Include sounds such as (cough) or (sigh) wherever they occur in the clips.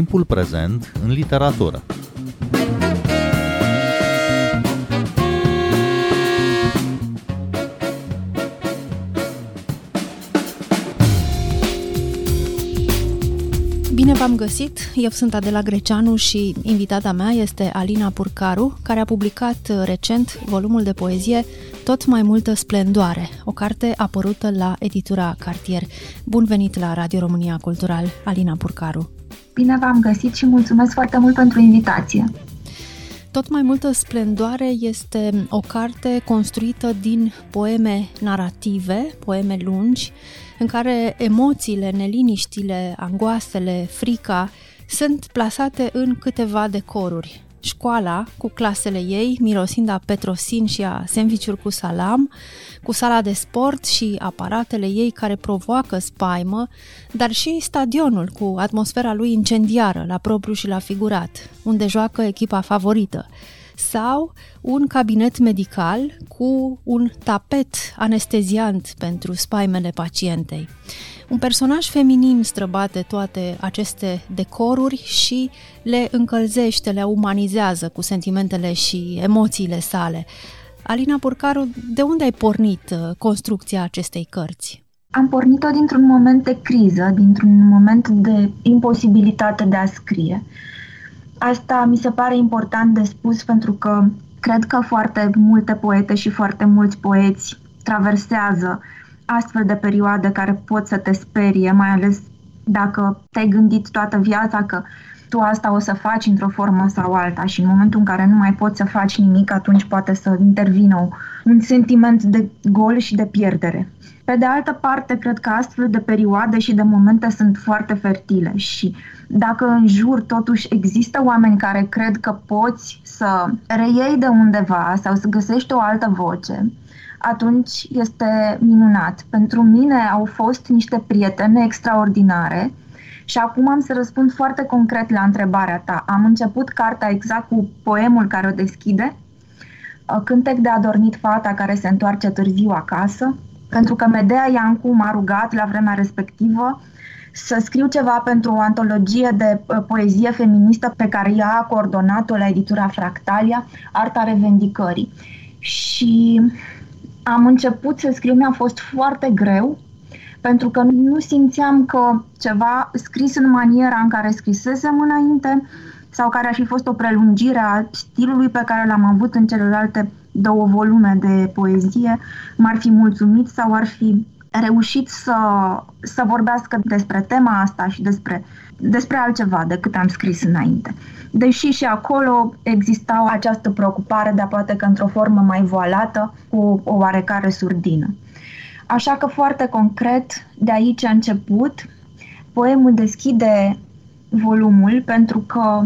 timpul prezent în literatură. Bine v-am găsit! Eu sunt Adela Greceanu și invitata mea este Alina Purcaru, care a publicat recent volumul de poezie Tot mai multă splendoare, o carte apărută la editura Cartier. Bun venit la Radio România Cultural, Alina Purcaru! Bine v-am găsit și mulțumesc foarte mult pentru invitație! Tot mai multă splendoare este o carte construită din poeme narrative, poeme lungi, în care emoțiile, neliniștile, angoasele, frica sunt plasate în câteva decoruri. Școala, cu clasele ei, mirosind a petrosin și a sandvișuri cu salam, cu sala de sport și aparatele ei care provoacă spaimă, dar și stadionul cu atmosfera lui incendiară, la propriu și la figurat, unde joacă echipa favorită, sau un cabinet medical cu un tapet anesteziant pentru spaimele pacientei. Un personaj feminin străbate toate aceste decoruri și le încălzește, le umanizează cu sentimentele și emoțiile sale. Alina Purcaru, de unde ai pornit uh, construcția acestei cărți? Am pornit-o dintr-un moment de criză, dintr-un moment de imposibilitate de a scrie. Asta mi se pare important de spus pentru că cred că foarte multe poete și foarte mulți poeți traversează astfel de perioade care pot să te sperie, mai ales dacă te-ai gândit toată viața că tu asta o să faci într-o formă sau alta și în momentul în care nu mai poți să faci nimic, atunci poate să intervină un sentiment de gol și de pierdere. Pe de altă parte, cred că astfel de perioade și de momente sunt foarte fertile și dacă în jur totuși există oameni care cred că poți să reiei de undeva sau să găsești o altă voce, atunci este minunat. Pentru mine au fost niște prietene extraordinare și acum am să răspund foarte concret la întrebarea ta. Am început cartea exact cu poemul care o deschide, Cântec de adormit fata care se întoarce târziu acasă, pentru că Medea Iancu m-a rugat la vremea respectivă să scriu ceva pentru o antologie de poezie feministă pe care ea a coordonat-o la editura Fractalia, Arta Revendicării. Și am început să scriu, mi-a fost foarte greu, pentru că nu simțeam că ceva scris în maniera în care scrisesem înainte sau care ar fi fost o prelungire a stilului pe care l-am avut în celelalte două volume de poezie, m-ar fi mulțumit sau ar fi reușit să, să vorbească despre tema asta și despre, despre altceva decât am scris înainte. Deși și acolo exista această preocupare, dar poate că într-o formă mai voalată, cu o oarecare surdină. Așa că foarte concret, de aici a început. Poemul deschide volumul pentru că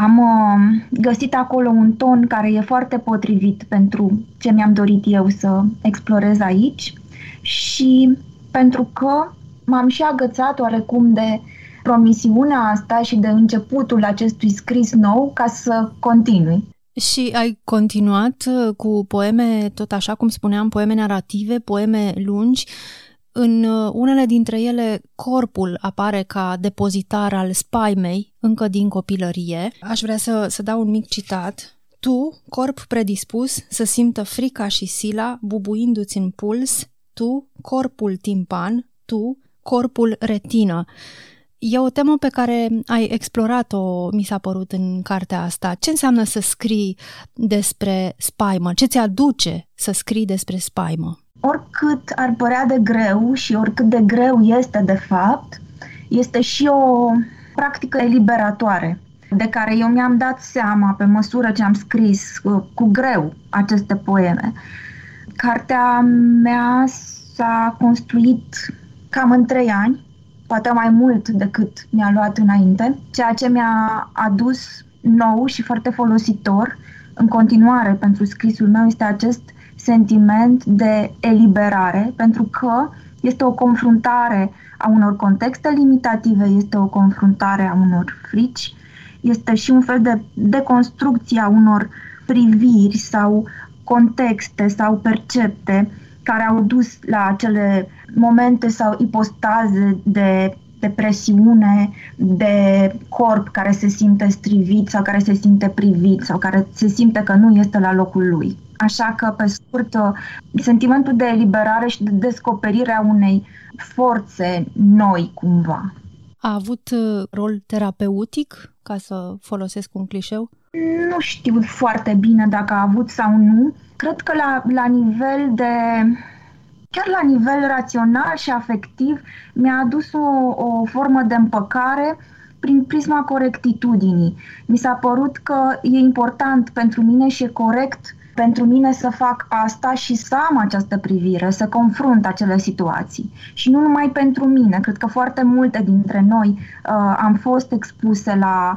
am uh, găsit acolo un ton care e foarte potrivit pentru ce mi-am dorit eu să explorez aici și pentru că m-am și agățat oarecum de promisiunea asta și de începutul acestui scris nou ca să continui. Și ai continuat uh, cu poeme, tot așa cum spuneam, poeme narrative, poeme lungi. În uh, unele dintre ele, corpul apare ca depozitar al spaimei, încă din copilărie. Aș vrea să, să dau un mic citat. Tu, corp predispus să simtă frica și sila bubuindu-ți în puls, tu, corpul timpan, tu, corpul retină. E o temă pe care ai explorat-o, mi s-a părut în cartea asta. Ce înseamnă să scrii despre spaimă? Ce ți aduce să scrii despre spaimă? Oricât ar părea de greu și oricât de greu este de fapt, este și o practică eliberatoare de care eu mi-am dat seama pe măsură ce am scris cu, cu greu aceste poeme. Cartea mea s-a construit cam în trei ani, poate mai mult decât mi-a luat înainte, ceea ce mi-a adus nou și foarte folositor în continuare pentru scrisul meu este acest sentiment de eliberare, pentru că este o confruntare a unor contexte limitative, este o confruntare a unor frici, este și un fel de deconstrucție a unor priviri sau contexte sau percepte care au dus la acele momente sau ipostaze de de presiune, de corp care se simte strivit sau care se simte privit sau care se simte că nu este la locul lui. Așa că, pe scurt, sentimentul de eliberare și de descoperire a unei forțe noi, cumva. A avut uh, rol terapeutic, ca să folosesc un clișeu? Nu știu foarte bine dacă a avut sau nu. Cred că la, la nivel de chiar la nivel rațional și afectiv, mi-a adus o, o formă de împăcare prin prisma corectitudinii. Mi s-a părut că e important pentru mine și e corect pentru mine să fac asta și să am această privire, să confrunt acele situații. Și nu numai pentru mine, cred că foarte multe dintre noi uh, am fost expuse la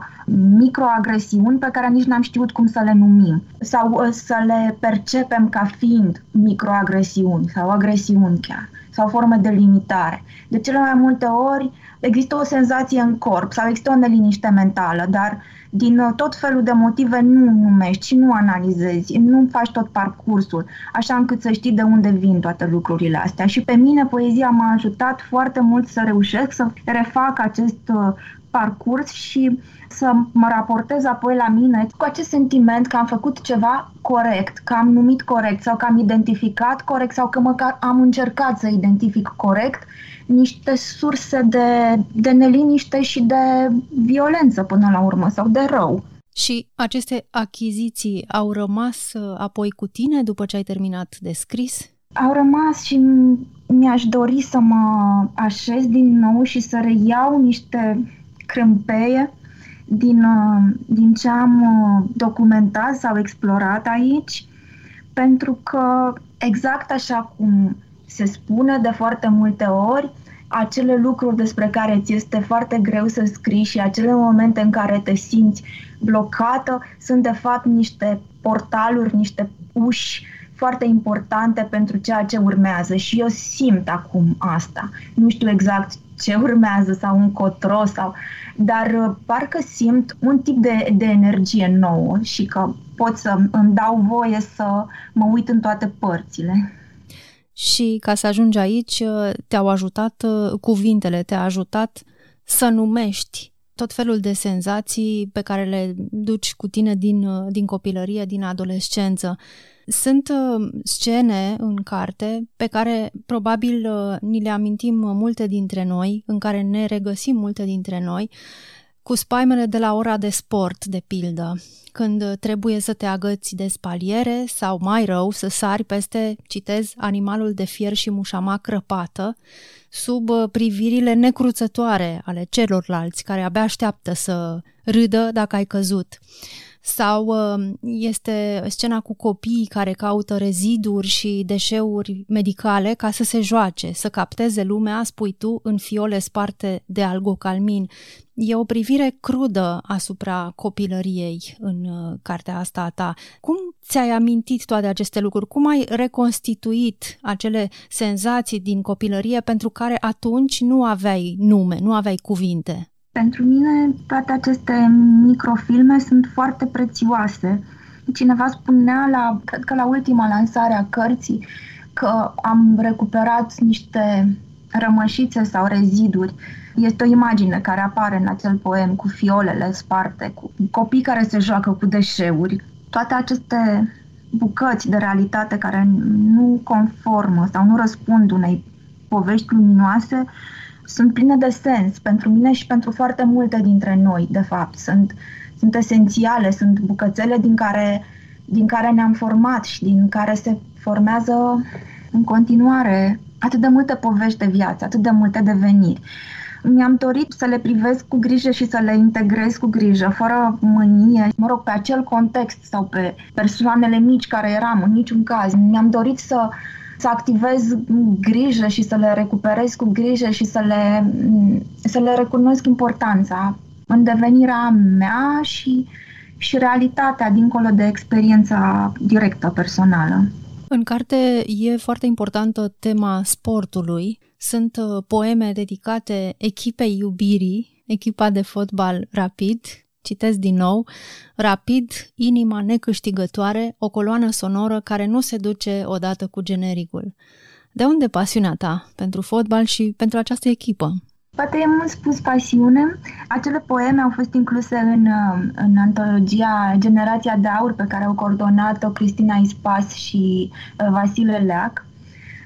microagresiuni pe care nici n-am știut cum să le numim sau uh, să le percepem ca fiind microagresiuni sau agresiuni chiar sau forme de limitare. De cele mai multe ori există o senzație în corp sau există o neliniște mentală, dar din uh, tot felul de motive nu numești și nu analizezi, nu faci tot parcursul, așa încât să știi de unde vin toate lucrurile astea. Și pe mine poezia m-a ajutat foarte mult să reușesc să refac acest uh, parcurs și să mă raportez apoi la mine cu acest sentiment că am făcut ceva corect, că am numit corect sau că am identificat corect sau că măcar am încercat să identific corect niște surse de, de neliniște și de violență până la urmă sau de rău. Și aceste achiziții au rămas uh, apoi cu tine după ce ai terminat de scris? Au rămas și mi-aș dori să mă așez din nou și să reiau niște crâmpeie din, uh, din ce am uh, documentat sau explorat aici, pentru că exact așa cum se spune de foarte multe ori, acele lucruri despre care ți este foarte greu să scrii și acele momente în care te simți blocată sunt de fapt niște portaluri, niște uși foarte importante pentru ceea ce urmează și eu simt acum asta. Nu știu exact ce urmează sau încotro sau dar uh, parcă simt un tip de, de energie nouă și că pot să îmi dau voie să mă uit în toate părțile. Și ca să ajungi aici, uh, te-au ajutat uh, cuvintele, te-a ajutat să numești tot felul de senzații pe care le duci cu tine din, din copilărie, din adolescență. Sunt uh, scene în carte pe care probabil uh, ni le amintim multe dintre noi, în care ne regăsim multe dintre noi, cu spaimele de la ora de sport, de pildă, când trebuie să te agăți de spaliere sau, mai rău, să sari peste, citez, animalul de fier și mușama crăpată, sub uh, privirile necruțătoare ale celorlalți care abia așteaptă să râdă dacă ai căzut sau um, este scena cu copiii care caută reziduri și deșeuri medicale ca să se joace, să capteze lumea, spui tu, în fiole sparte de algocalmin. E o privire crudă asupra copilăriei în uh, cartea asta a ta. Cum ți-ai amintit toate aceste lucruri? Cum ai reconstituit acele senzații din copilărie pentru care atunci nu aveai nume, nu aveai cuvinte? Pentru mine, toate aceste microfilme sunt foarte prețioase. Cineva spunea, la, cred că la ultima lansare a cărții, că am recuperat niște rămășițe sau reziduri. Este o imagine care apare în acel poem cu fiolele sparte, cu copii care se joacă cu deșeuri. Toate aceste bucăți de realitate care nu conformă sau nu răspund unei povești luminoase sunt pline de sens pentru mine și pentru foarte multe dintre noi, de fapt. Sunt, sunt esențiale, sunt bucățele din care, din care ne-am format și din care se formează în continuare atât de multe povești de viață, atât de multe deveniri. Mi-am dorit să le privesc cu grijă și să le integrez cu grijă, fără mânie, mă rog, pe acel context sau pe persoanele mici care eram, în niciun caz. Mi-am dorit să să activez grijă și să le recuperez cu grijă și să le, să le recunosc importanța în devenirea mea și, și realitatea dincolo de experiența directă personală. În carte e foarte importantă tema sportului. Sunt uh, poeme dedicate echipei iubirii, echipa de fotbal Rapid, Citesc din nou, rapid, inima necâștigătoare, o coloană sonoră care nu se duce odată cu genericul. De unde pasiunea ta pentru fotbal și pentru această echipă? Poate e mult spus pasiune. Acele poeme au fost incluse în, în antologia Generația de Aur pe care au coordonat-o Cristina Ispas și uh, Vasile Leac.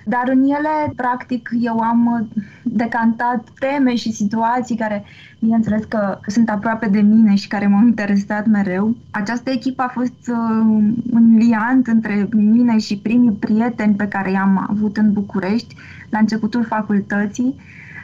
Dar în ele, practic, eu am decantat teme și situații care, bineînțeles că sunt aproape de mine și care m-au interesat mereu. Această echipă a fost uh, un liant între mine și primii prieteni pe care i-am avut în București la începutul facultății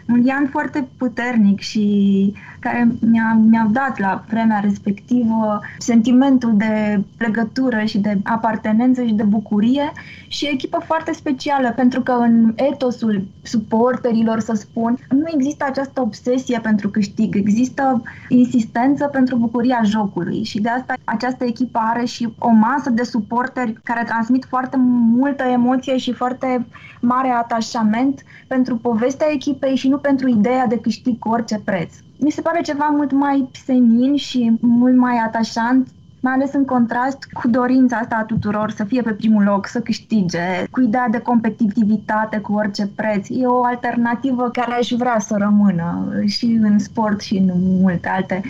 un lian foarte puternic și care mi-a, mi-a dat la vremea respectivă sentimentul de legătură și de apartenență și de bucurie și echipă foarte specială pentru că în etosul suporterilor, să spun, nu există această obsesie pentru câștig, există insistență pentru bucuria jocului și de asta această echipă are și o masă de suporteri care transmit foarte multă emoție și foarte mare atașament pentru povestea echipei și nu pentru ideea de câștig cu orice preț. Mi se pare ceva mult mai senin și mult mai atașant mai ales în contrast cu dorința asta a tuturor să fie pe primul loc, să câștige, cu ideea de competitivitate cu orice preț. E o alternativă care aș vrea să rămână și în sport și în multe alte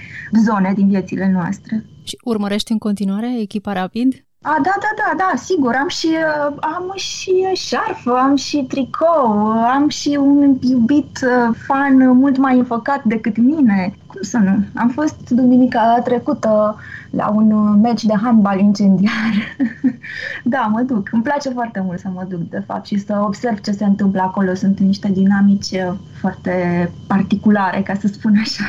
zone din viețile noastre. Și urmărești în continuare echipa Rapid? A, da, da, da, da, sigur, am și, uh, am și șarfă, am și tricou, am și un iubit uh, fan mult mai înfăcat decât mine. Cum să nu? Am fost duminica trecută la un uh, meci de handbal incendiar. (laughs) da, mă duc. Îmi place foarte mult să mă duc, de fapt, și să observ ce se întâmplă acolo. Sunt niște dinamici foarte particulare, ca să spun așa.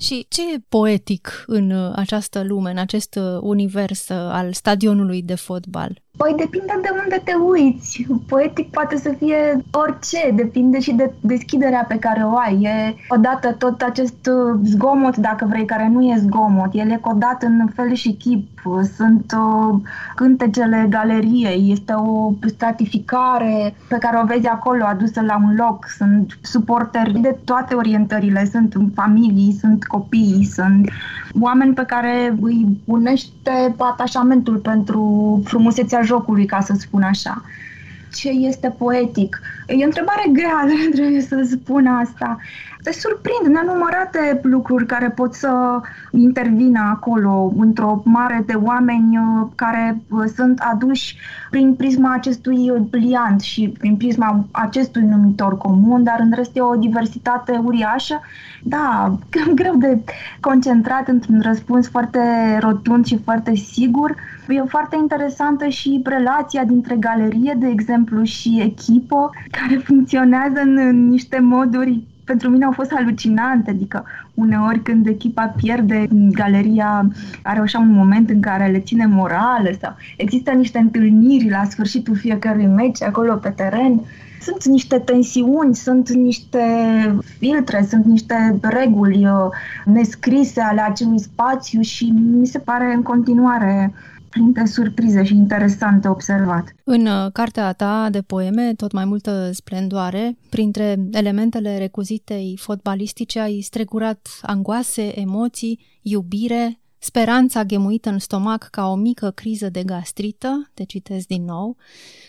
Și ce e poetic în uh, această lume, în acest uh, univers uh, al stadionului de fotbal? Păi depinde de unde te uiți. Poetic poate să fie orice, depinde și de deschiderea pe care o ai. E odată tot acest zgomot, dacă vrei, care nu e zgomot. El e codat în fel și chip. Sunt uh, cântecele galeriei, este o stratificare pe care o vezi acolo adusă la un loc. Sunt suporteri de toate orientările, sunt familii, sunt copii, sunt oameni pe care îi unește atașamentul pentru frumusețea jocului, ca să spun așa. Ce este poetic? E o întrebare grea, (laughs) trebuie să spun asta te surprind nenumărate lucruri care pot să intervină acolo într-o mare de oameni uh, care uh, sunt aduși prin prisma acestui pliant și prin prisma acestui numitor comun, dar în rest e o diversitate uriașă. Da, (laughs) greu de concentrat într-un răspuns foarte rotund și foarte sigur. E foarte interesantă și relația dintre galerie, de exemplu, și echipă, (laughs) care funcționează în niște moduri pentru mine au fost halucinante, adică uneori când echipa pierde, galeria are așa un moment în care le ține morale sau există niște întâlniri la sfârșitul fiecărui meci acolo pe teren. Sunt niște tensiuni, sunt niște filtre, sunt niște reguli uh, nescrise ale acelui spațiu și mi se pare în continuare plin de surprize și interesante observat. În uh, cartea ta de poeme, tot mai multă splendoare, printre elementele recuzitei fotbalistice ai strecurat angoase, emoții, iubire, speranța ghemuită în stomac ca o mică criză de gastrită, te citesc din nou,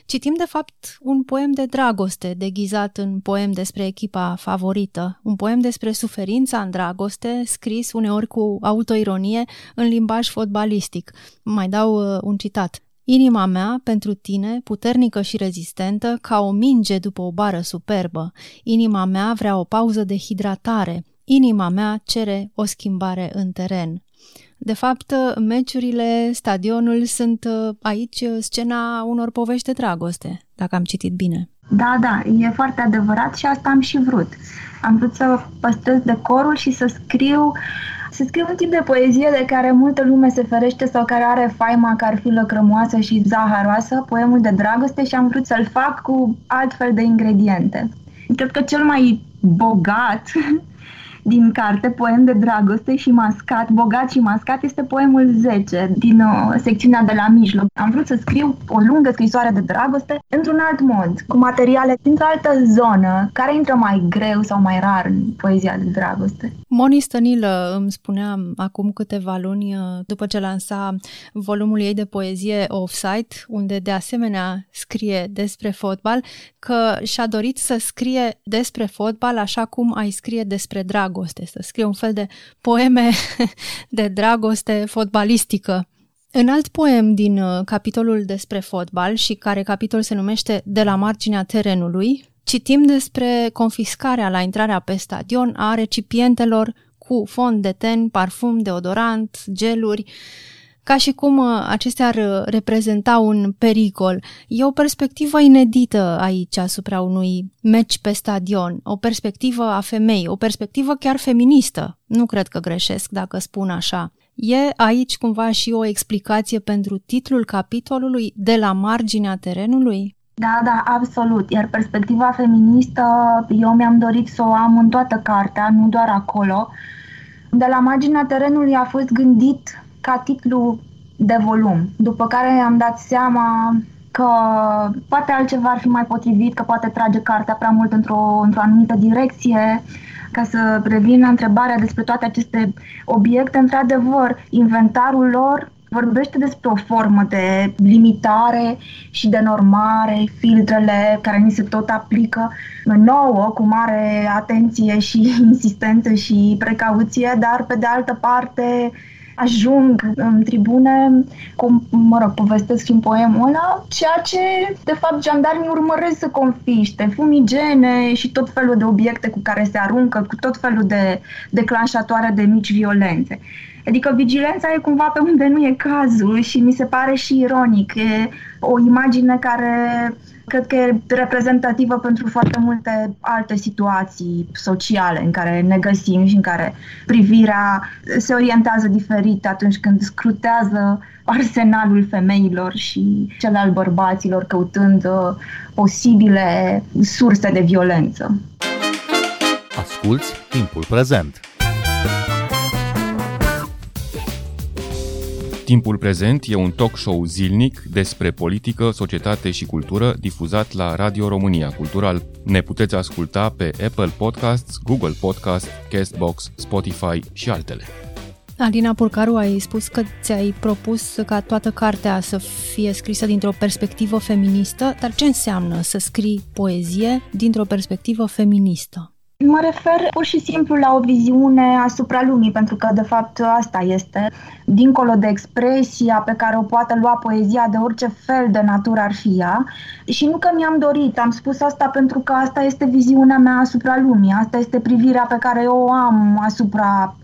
citim de fapt un poem de dragoste deghizat în poem despre echipa favorită, un poem despre suferința în dragoste, scris uneori cu autoironie în limbaj fotbalistic. Mai dau uh, un citat. Inima mea, pentru tine, puternică și rezistentă, ca o minge după o bară superbă. Inima mea vrea o pauză de hidratare. Inima mea cere o schimbare în teren. De fapt, meciurile, stadionul sunt uh, aici uh, scena unor povești de dragoste, dacă am citit bine. Da, da, e foarte adevărat și asta am și vrut. Am vrut să păstrez decorul și să scriu să scriu un tip de poezie de care multă lume se ferește sau care are faima că ar fi lăcrămoasă și zaharoasă, poemul de dragoste și am vrut să-l fac cu altfel de ingrediente. Cred că cel mai bogat din carte, poem de dragoste și mascat, bogat și mascat, este poemul 10 din uh, secțiunea de la mijloc. Am vrut să scriu o lungă scrisoare de dragoste într-un alt mod, cu materiale dintr-o altă zonă, care intră mai greu sau mai rar în poezia de dragoste. Moni Stănilă îmi spunea acum câteva luni, uh, după ce lansa volumul ei de poezie Offside, unde de asemenea scrie despre fotbal, că și-a dorit să scrie despre fotbal așa cum ai scrie despre dragoste, să scrie un fel de poeme (laughs) de dragoste fotbalistică. În alt poem din uh, capitolul despre fotbal și care capitol se numește De la marginea terenului, citim despre confiscarea la intrarea pe stadion a recipientelor cu fond de ten, parfum, deodorant, geluri, ca și cum uh, acestea ar uh, reprezenta un pericol. E o perspectivă inedită aici asupra unui meci pe stadion, o perspectivă a femei, o perspectivă chiar feministă. Nu cred că greșesc dacă spun așa. E aici cumva și o explicație pentru titlul capitolului de la marginea terenului? Da, da, absolut. Iar perspectiva feministă, eu mi-am dorit să o am în toată cartea, nu doar acolo. De la marginea terenului a fost gândit ca titlu de volum, după care am dat seama că poate altceva ar fi mai potrivit, că poate trage cartea prea mult într-o, într-o anumită direcție. Ca să revin la întrebarea despre toate aceste obiecte, într-adevăr, inventarul lor vorbește despre o formă de limitare și de normare, filtrele care ni se tot aplică nouă, cu mare atenție și (laughs) insistență și precauție, dar pe de altă parte ajung în tribune, cum, mă rog, povestesc și în poemul ăla, ceea ce, de fapt, jandarmii urmăresc să confiște, fumigene și tot felul de obiecte cu care se aruncă, cu tot felul de declanșatoare de mici violențe. Adică vigilența e cumva pe unde nu e cazul și mi se pare și ironic. E o imagine care cred că e reprezentativă pentru foarte multe alte situații sociale în care ne găsim și în care privirea se orientează diferit atunci când scrutează arsenalul femeilor și cel al bărbaților căutând uh, posibile surse de violență. Asculți timpul prezent! Timpul prezent e un talk show zilnic despre politică, societate și cultură difuzat la Radio România Cultural. Ne puteți asculta pe Apple Podcasts, Google Podcasts, Castbox, Spotify și altele. Alina Purcaru, ai spus că ți-ai propus ca toată cartea să fie scrisă dintr-o perspectivă feministă, dar ce înseamnă să scrii poezie dintr-o perspectivă feministă? Mă refer pur și simplu la o viziune asupra lumii, pentru că, de fapt, asta este, dincolo de expresia pe care o poate lua poezia de orice fel de natură ar fi ea. Și nu că mi-am dorit, am spus asta pentru că asta este viziunea mea asupra lumii, asta este privirea pe care eu o am asupra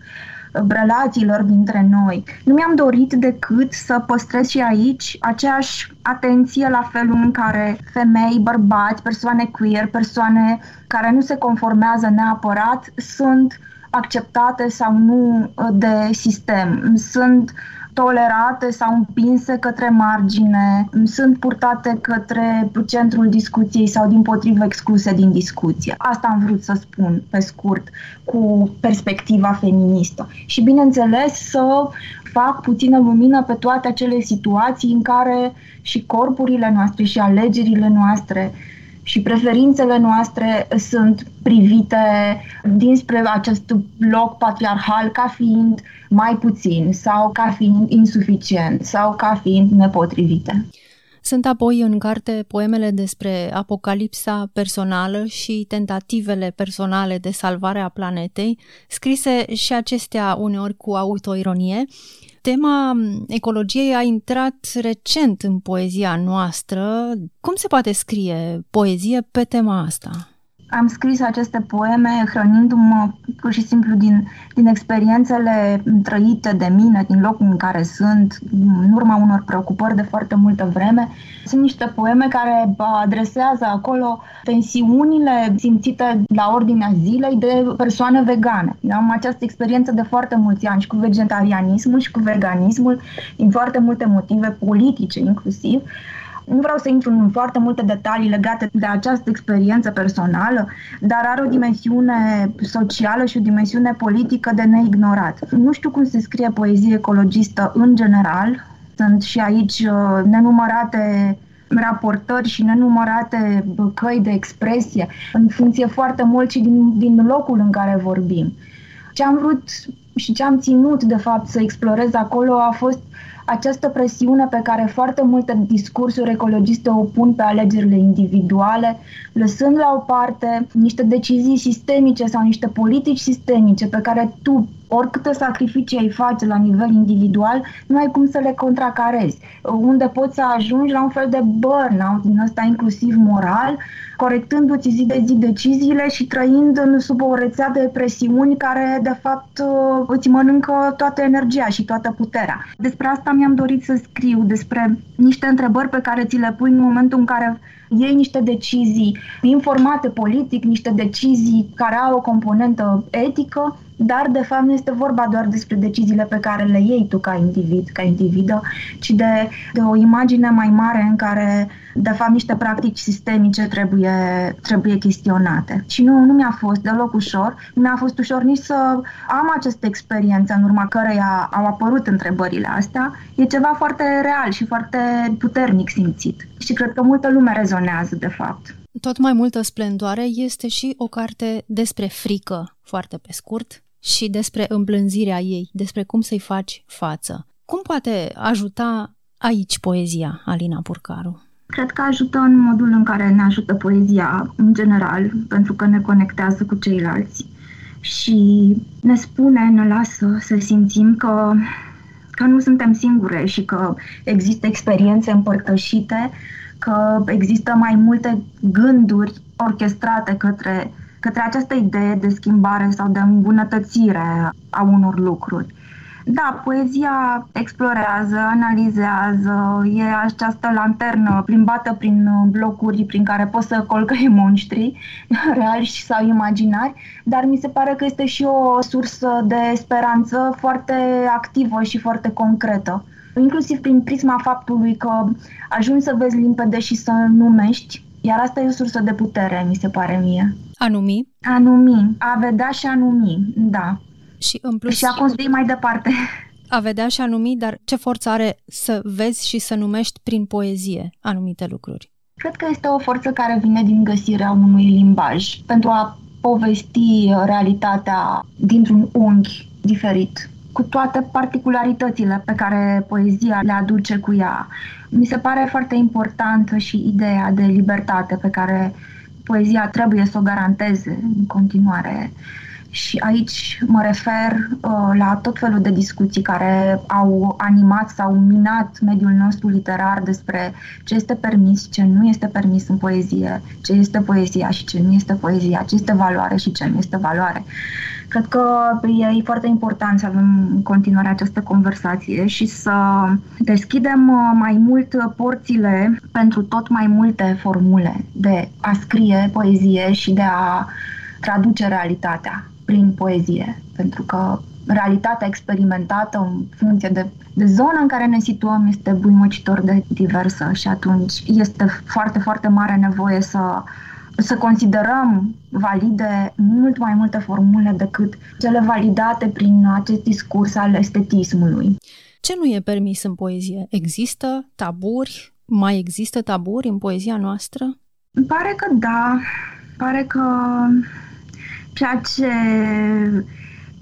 relațiilor dintre noi. Nu mi-am dorit decât să păstrez și aici aceeași atenție la felul în care femei, bărbați, persoane queer, persoane care nu se conformează neapărat sunt acceptate sau nu de sistem. Sunt tolerate sau împinse către margine, sunt purtate către centrul discuției sau din potrivă excluse din discuție. Asta am vrut să spun pe scurt cu perspectiva feministă. Și bineînțeles să fac puțină lumină pe toate acele situații în care și corpurile noastre și alegerile noastre și preferințele noastre sunt privite dinspre acest bloc patriarhal ca fiind mai puțin sau ca fiind insuficient sau ca fiind nepotrivite. Sunt apoi în carte poemele despre apocalipsa personală și tentativele personale de salvare a planetei, scrise și acestea uneori cu autoironie, Tema ecologiei a intrat recent în poezia noastră. Cum se poate scrie poezie pe tema asta? Am scris aceste poeme hrănindu-mă pur și simplu din, din experiențele trăite de mine, din locul în care sunt, în urma unor preocupări de foarte multă vreme. Sunt niște poeme care adresează acolo tensiunile simțite la ordinea zilei de persoane vegane. Eu am această experiență de foarte mulți ani și cu vegetarianismul și cu veganismul, din foarte multe motive politice inclusiv Nu vreau să intru în foarte multe detalii legate de această experiență personală, dar are o dimensiune socială și o dimensiune politică de neignorat. Nu știu cum se scrie poezie ecologistă în general. Sunt și aici uh, nenumărate raportări și nenumărate căi de expresie, în funcție foarte mult și din, din locul în care vorbim. Ce am vrut și ce am ținut, de fapt, să explorez acolo a fost această presiune pe care foarte multe discursuri ecologiste o pun pe alegerile individuale, lăsând la o parte niște decizii sistemice sau niște politici sistemice pe care tu, oricâte sacrificii ai face la nivel individual, nu ai cum să le contracarezi. Unde poți să ajungi la un fel de burnout din ăsta inclusiv moral, corectându-ți zi de zi deciziile și trăind în, sub o rețea de presiuni care, de fapt, îți mănâncă toată energia și toată puterea. Despre asta mi-am dorit să scriu, despre niște întrebări pe care ți le pui în momentul în care iei niște decizii informate politic, niște decizii care au o componentă etică, dar de fapt nu este vorba doar despre deciziile pe care le iei tu ca individ, ca individă, ci de, de o imagine mai mare în care de fapt niște practici sistemice trebuie, trebuie chestionate. Și nu, nu mi-a fost deloc ușor, nu mi-a fost ușor nici să am această experiență în urma căreia au apărut întrebările astea. E ceva foarte real și foarte puternic simțit. Și cred că multă lume rezonează, de fapt. Tot mai multă splendoare este și o carte despre frică, foarte pe scurt, și despre îmblânzirea ei, despre cum să-i faci față. Cum poate ajuta aici poezia, Alina Purcaru? Cred că ajută în modul în care ne ajută poezia în general, pentru că ne conectează cu ceilalți și ne spune, ne lasă să simțim că, că nu suntem singure și că există experiențe împărtășite, că există mai multe gânduri orchestrate către către această idee de schimbare sau de îmbunătățire a unor lucruri. Da, poezia explorează, analizează, e această lanternă plimbată prin blocuri prin care poți să colcăi (laughs) monștri, reali sau imaginari, dar mi se pare că este și o sursă de speranță foarte activă și foarte concretă. Inclusiv prin prisma faptului că ajungi să vezi limpede și să numești, iar asta e o sursă de putere, mi se pare mie. A numi? A numi, a vedea și a numi, da. Și în plus... Și a construi mai departe. A vedea și a numi, dar ce forță are să vezi și să numești prin poezie anumite lucruri? Cred că este o forță care vine din găsirea unui limbaj pentru a povesti realitatea dintr-un unghi diferit, cu toate particularitățile pe care poezia le aduce cu ea. Mi se pare foarte importantă și ideea de libertate pe care poezia trebuie să o garanteze în continuare. Și aici mă refer uh, la tot felul de discuții care au animat sau minat mediul nostru literar despre ce este permis, ce nu este permis în poezie, ce este poezia și ce nu este poezia, ce este valoare și ce nu este valoare. Cred că e foarte important să avem în continuare această conversație și să deschidem uh, mai mult porțile pentru tot mai multe formule de a scrie poezie și de a traduce realitatea prin poezie. Pentru că realitatea experimentată în funcție de, de zona în care ne situăm este buimăcitor de diversă și atunci este foarte, foarte mare nevoie să să considerăm valide mult mai multe formule decât cele validate prin acest discurs al estetismului. Ce nu e permis în poezie? Există taburi? Mai există taburi în poezia noastră? Îmi pare că da. Pare că ceea ce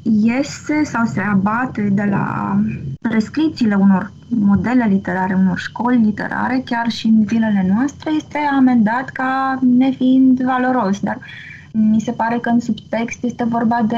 iese sau se abate de la prescripțiile unor modele literare, unor școli literare, chiar și în zilele noastre, este amendat ca nefiind valoros. Dar mi se pare că în subtext este vorba de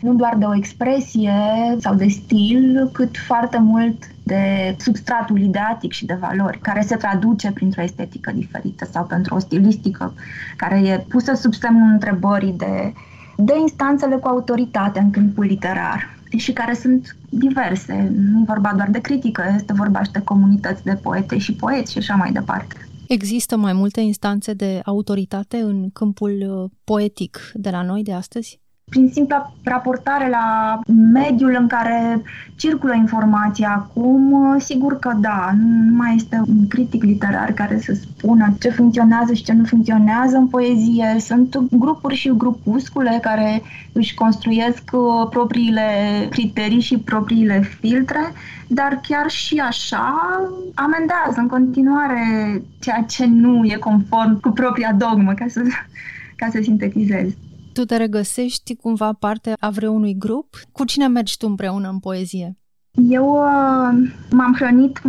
nu doar de o expresie sau de stil, cât foarte mult de substratul ideatic și de valori, care se traduce printr-o estetică diferită sau pentru o stilistică care e pusă sub semnul întrebării de de instanțele cu autoritate în câmpul literar și care sunt diverse. Nu e vorba doar de critică, este vorba și de comunități de poete și poeți și așa mai departe. Există mai multe instanțe de autoritate în câmpul uh, poetic de la noi de astăzi? Prin simpla raportare la mediul în care circulă informația acum, sigur că da, nu mai este un critic literar care să spună ce funcționează și ce nu funcționează în poezie. Sunt grupuri și grupuscule care își construiesc uh, propriile criterii și propriile filtre, dar chiar și așa amendează în continuare ceea ce nu e conform cu propria dogmă, ca să, ca să sintetizez. Tu te regăsești cumva parte a vreunui grup? Cu cine mergi tu împreună în poezie? Eu uh, m-am hrănit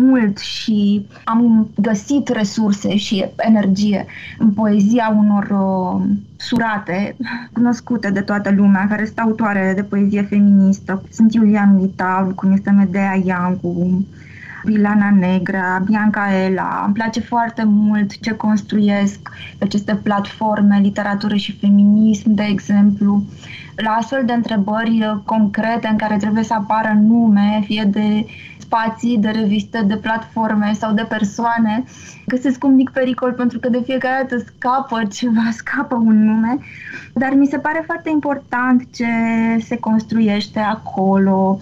mult și am găsit resurse și energie în poezia unor uh, surate cunoscute de toată lumea, care sunt autoare de poezie feministă. Sunt Iulia Militav, cum este Medea Iancu, Bilana Negra, Bianca Ela. Îmi place foarte mult ce construiesc pe aceste platforme, literatură și feminism, de exemplu la astfel de întrebări concrete în care trebuie să apară nume, fie de spații, de reviste, de platforme sau de persoane, găsesc un mic pericol pentru că de fiecare dată scapă ceva, (laughs) scapă un nume, dar mi se pare foarte important ce se construiește acolo,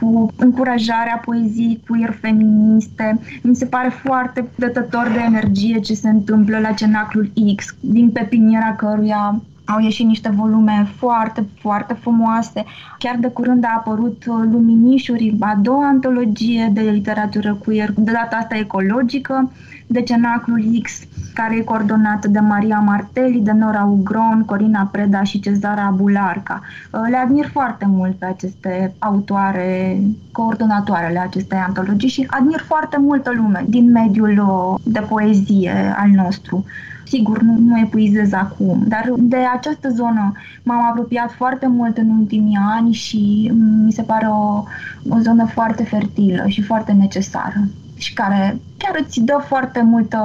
cu încurajarea poeziei queer feministe. Mi se pare foarte dătător de energie ce se întâmplă la Cenaclul X, din pepiniera căruia au ieșit niște volume foarte, foarte frumoase. Chiar de curând a apărut uh, Luminișuri, a doua antologie de literatură queer, de data asta ecologică, de Cenaclul X, care e coordonată de Maria Martelli, de Nora Ugron, Corina Preda și Cezara Bularca. Uh, le admir foarte mult pe aceste autoare, coordonatoarele acestei antologii și admir foarte multă lume din mediul uh, de poezie al nostru. Sigur, nu, nu epuizez acum, dar de această zonă m-am apropiat foarte mult în ultimii ani și mi se pare o, o zonă foarte fertilă și foarte necesară și care chiar îți dă foarte multă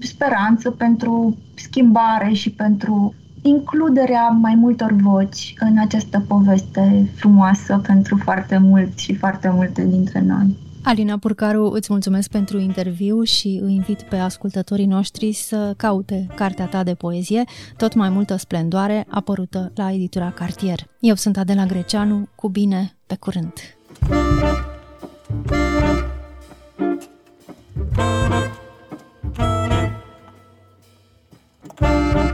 speranță pentru schimbare și pentru includerea mai multor voci în această poveste frumoasă pentru foarte mulți și foarte multe dintre noi. Alina Purcaru, îți mulțumesc pentru interviu și îi invit pe ascultătorii noștri să caute cartea ta de poezie, Tot mai multă splendoare, apărută la editura Cartier. Eu sunt Adela Greceanu, cu bine, pe curând! thank you